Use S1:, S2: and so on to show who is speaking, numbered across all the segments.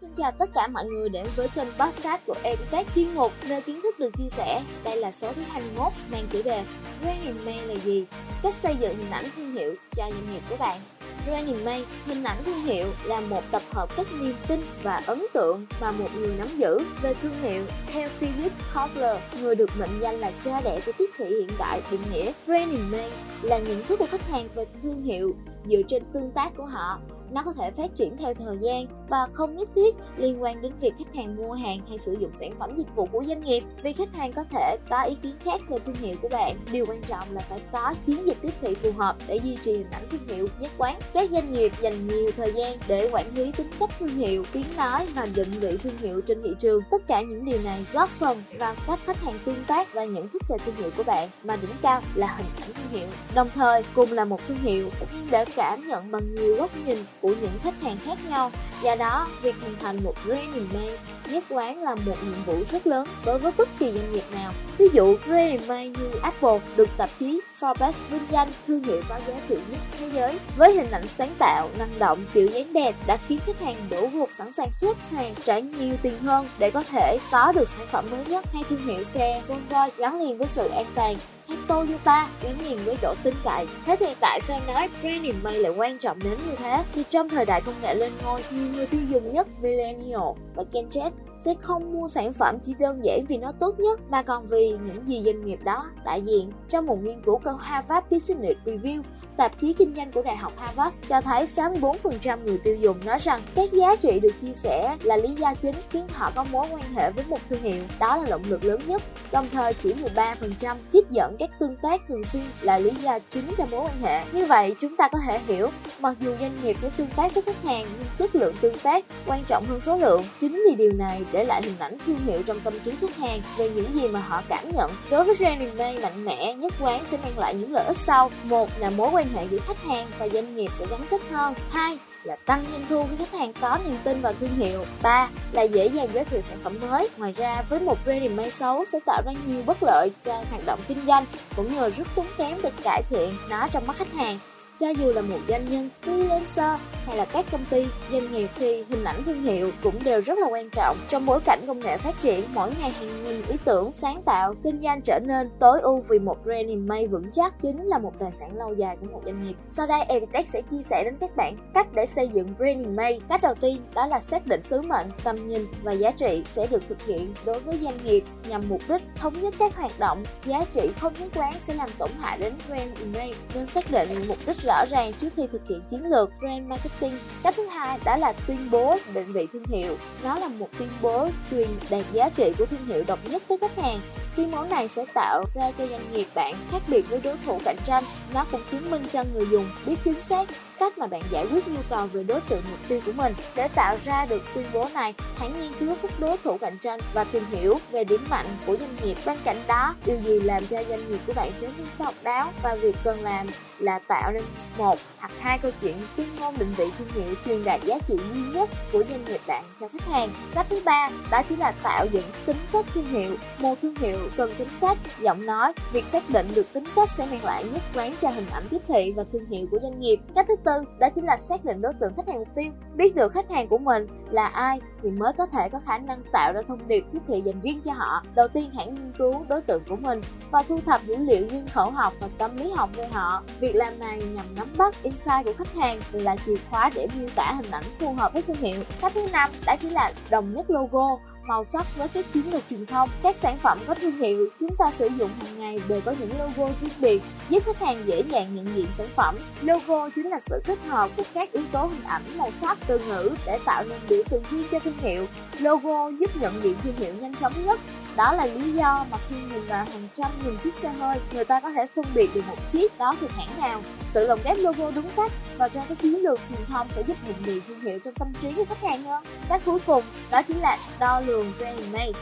S1: Xin chào tất cả mọi người đến với kênh podcast của Editech chuyên mục nơi kiến thức được chia sẻ. Đây là số thứ 21 mang chủ đề Brand Man là gì? Cách xây dựng hình ảnh thương hiệu cho doanh nghiệp của bạn. Brand Man, hình ảnh thương hiệu là một tập hợp các niềm tin và ấn tượng mà một người nắm giữ về thương hiệu. Theo Philip Kotler, người được mệnh danh là cha đẻ của tiếp thị hiện đại định nghĩa, Brand Man là nhận thức của khách hàng về thương hiệu dựa trên tương tác của họ nó có thể phát triển theo thời gian và không nhất thiết liên quan đến việc khách hàng mua hàng hay sử dụng sản phẩm dịch vụ của doanh nghiệp. Vì khách hàng có thể có ý kiến khác về thương hiệu của bạn, điều quan trọng là phải có chiến dịch tiếp thị phù hợp để duy trì hình ảnh thương hiệu nhất quán. Các doanh nghiệp dành nhiều thời gian để quản lý tính cách thương hiệu, tiếng nói và định vị thương hiệu trên thị trường. Tất cả những điều này góp phần vào cách khách hàng tương tác và nhận thức về thương hiệu của bạn, mà đỉnh cao là hình ảnh thương hiệu. Đồng thời, cùng là một thương hiệu cũng để cảm nhận bằng nhiều góc nhìn của những khách hàng khác nhau. Do đó, việc hình thành một brand man nhất quán là một nhiệm vụ rất lớn đối với bất kỳ doanh nghiệp nào. Ví dụ, brand man như Apple được tạp chí Forbes vinh danh thương hiệu có giá trị nhất thế giới. Với hình ảnh sáng tạo, năng động, kiểu dáng đẹp đã khiến khách hàng đổ gục sẵn sàng xếp hàng trả nhiều tiền hơn để có thể có được sản phẩm mới nhất hay thương hiệu xe Volvo gắn liền với sự an toàn hay Toyota gắn liền với độ tin cậy. Thế thì tại sao nói branding may lại quan trọng đến như thế? Thì trong thời đại công nghệ lên ngôi, nhiều người tiêu dùng nhất Millennial và Gen Z sẽ không mua sản phẩm chỉ đơn giản vì nó tốt nhất mà còn vì những gì doanh nghiệp đó đại diện. Trong một nghiên cứu của Harvard Business Review, tạp chí kinh doanh của Đại học Harvard cho thấy 64% người tiêu dùng nói rằng các giá trị được chia sẻ là lý do chính khiến họ có mối quan hệ với một thương hiệu. Đó là động lực lớn nhất. Đồng thời chỉ 13% trích dẫn các tương tác thường xuyên là lý do chính cho mối quan hệ. Như vậy chúng ta có thể hiểu, mặc dù doanh nghiệp phải tương tác với khách hàng nhưng chất lượng tương tác quan trọng hơn số lượng. Chính vì điều này để lại hình ảnh thương hiệu trong tâm trí khách hàng về những gì mà họ cảm nhận. Đối với branding man mạnh mẽ, nhất quán sẽ mang lại những lợi ích sau. Một là mối quan hệ giữa khách hàng và doanh nghiệp sẽ gắn kết hơn. Hai là tăng doanh thu khi khách hàng có niềm tin vào thương hiệu. 3 là dễ dàng giới thiệu sản phẩm mới. Ngoài ra, với một branding may xấu sẽ tạo ra nhiều bất lợi cho hoạt động kinh doanh cũng như rất tốn kém để cải thiện nó trong mắt khách hàng cho dù là một doanh nhân, freelancer hay là các công ty, doanh nghiệp thì hình ảnh thương hiệu cũng đều rất là quan trọng. Trong bối cảnh công nghệ phát triển, mỗi ngày hàng nghìn ý tưởng, sáng tạo, kinh doanh trở nên tối ưu vì một brand may vững chắc chính là một tài sản lâu dài của một doanh nghiệp. Sau đây, Evitech sẽ chia sẻ đến các bạn cách để xây dựng brand may. Cách đầu tiên đó là xác định sứ mệnh, tầm nhìn và giá trị sẽ được thực hiện đối với doanh nghiệp nhằm mục đích thống nhất các hoạt động, giá trị không nhất quán sẽ làm tổn hại đến brand image nên xác định mục đích rõ rõ ràng trước khi thực hiện chiến lược brand marketing. Cách thứ hai đó là tuyên bố định vị thương hiệu. Nó là một tuyên bố truyền đạt giá trị của thương hiệu độc nhất với khách hàng khi món này sẽ tạo ra cho doanh nghiệp bạn khác biệt với đối thủ cạnh tranh. Nó cũng chứng minh cho người dùng biết chính xác cách mà bạn giải quyết nhu cầu về đối tượng mục tiêu của mình. Để tạo ra được tuyên bố này, hãy nghiên cứu các đối thủ cạnh tranh và tìm hiểu về điểm mạnh của doanh nghiệp. Bên cạnh đó, điều gì làm cho doanh nghiệp của bạn trở nên độc đáo và việc cần làm là tạo nên một hoặc hai câu chuyện tuyên ngôn định vị thương hiệu truyền đạt giá trị duy nhất của doanh nghiệp bạn cho khách hàng. Cách thứ ba đó chính là tạo dựng tính cách thương hiệu. Một thương hiệu cần tính cách, giọng nói. Việc xác định được tính cách sẽ mang lại nhất quán cho hình ảnh tiếp thị và thương hiệu của doanh nghiệp. Cách thứ tư đó chính là xác định đối tượng khách hàng mục tiêu. Biết được khách hàng của mình là ai thì mới có thể có khả năng tạo ra thông điệp tiếp thị dành riêng cho họ. Đầu tiên hãy nghiên cứu đối tượng của mình và thu thập dữ liệu nhân khẩu học và tâm lý học về họ. Việc làm này nhằm nắm bắt insight của khách hàng là chìa khóa để miêu tả hình ảnh phù hợp với thương hiệu. Cách thứ năm đó chính là đồng nhất logo màu sắc với các chiến lược truyền thông. Các sản phẩm có thương hiệu chúng ta sử dụng hàng ngày đều có những logo riêng biệt, giúp khách hàng dễ dàng nhận diện sản phẩm. Logo chính là sự kết hợp của các yếu tố hình ảnh, màu sắc, từ ngữ để tạo nên biểu tượng riêng cho thương hiệu. Logo giúp nhận diện thương hiệu nhanh chóng nhất đó là lý do mà khi nhìn vào hàng trăm nghìn chiếc xe hơi, người ta có thể phân biệt được một chiếc đó thuộc hãng nào. Sự lồng ghép logo đúng cách và trong cái chiến lược truyền thông sẽ giúp định vị thương hiệu trong tâm trí của khách hàng hơn. Cách cuối cùng đó chính là đo lường brand name.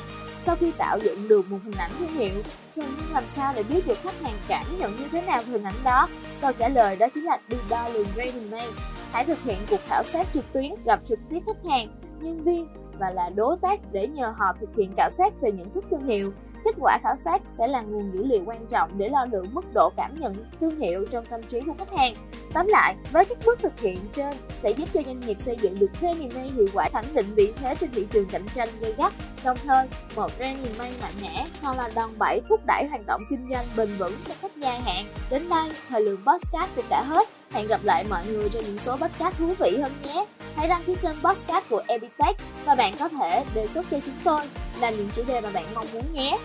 S1: Sau khi tạo dựng được một hình ảnh thương hiệu, rồi nhưng làm sao để biết được khách hàng cảm nhận như thế nào về hình ảnh đó? Câu trả lời đó chính là đi đo lường brand name. Hãy thực hiện cuộc khảo sát trực tuyến, gặp trực tiếp khách hàng, nhân viên và là đối tác để nhờ họ thực hiện khảo sát về nhận thức thương hiệu. Kết quả khảo sát sẽ là nguồn dữ liệu quan trọng để đo lường mức độ cảm nhận thương hiệu trong tâm trí của khách hàng. Tóm lại, với các bước thực hiện trên sẽ giúp cho doanh nghiệp xây dựng được brand name hiệu quả khẳng định vị thế trên thị trường cạnh tranh gay gắt. Đồng thời, một brand name mạnh mẽ còn là đòn bẩy thúc đẩy hoạt động kinh doanh bền vững cho khách dài hạn. Đến đây, thời lượng podcast cũng đã hết. Hẹn gặp lại mọi người trong những số podcast thú vị hơn nhé. Hãy đăng ký kênh podcast của Epitech và bạn có thể đề xuất cho chúng tôi là những chủ đề mà bạn mong muốn nhé.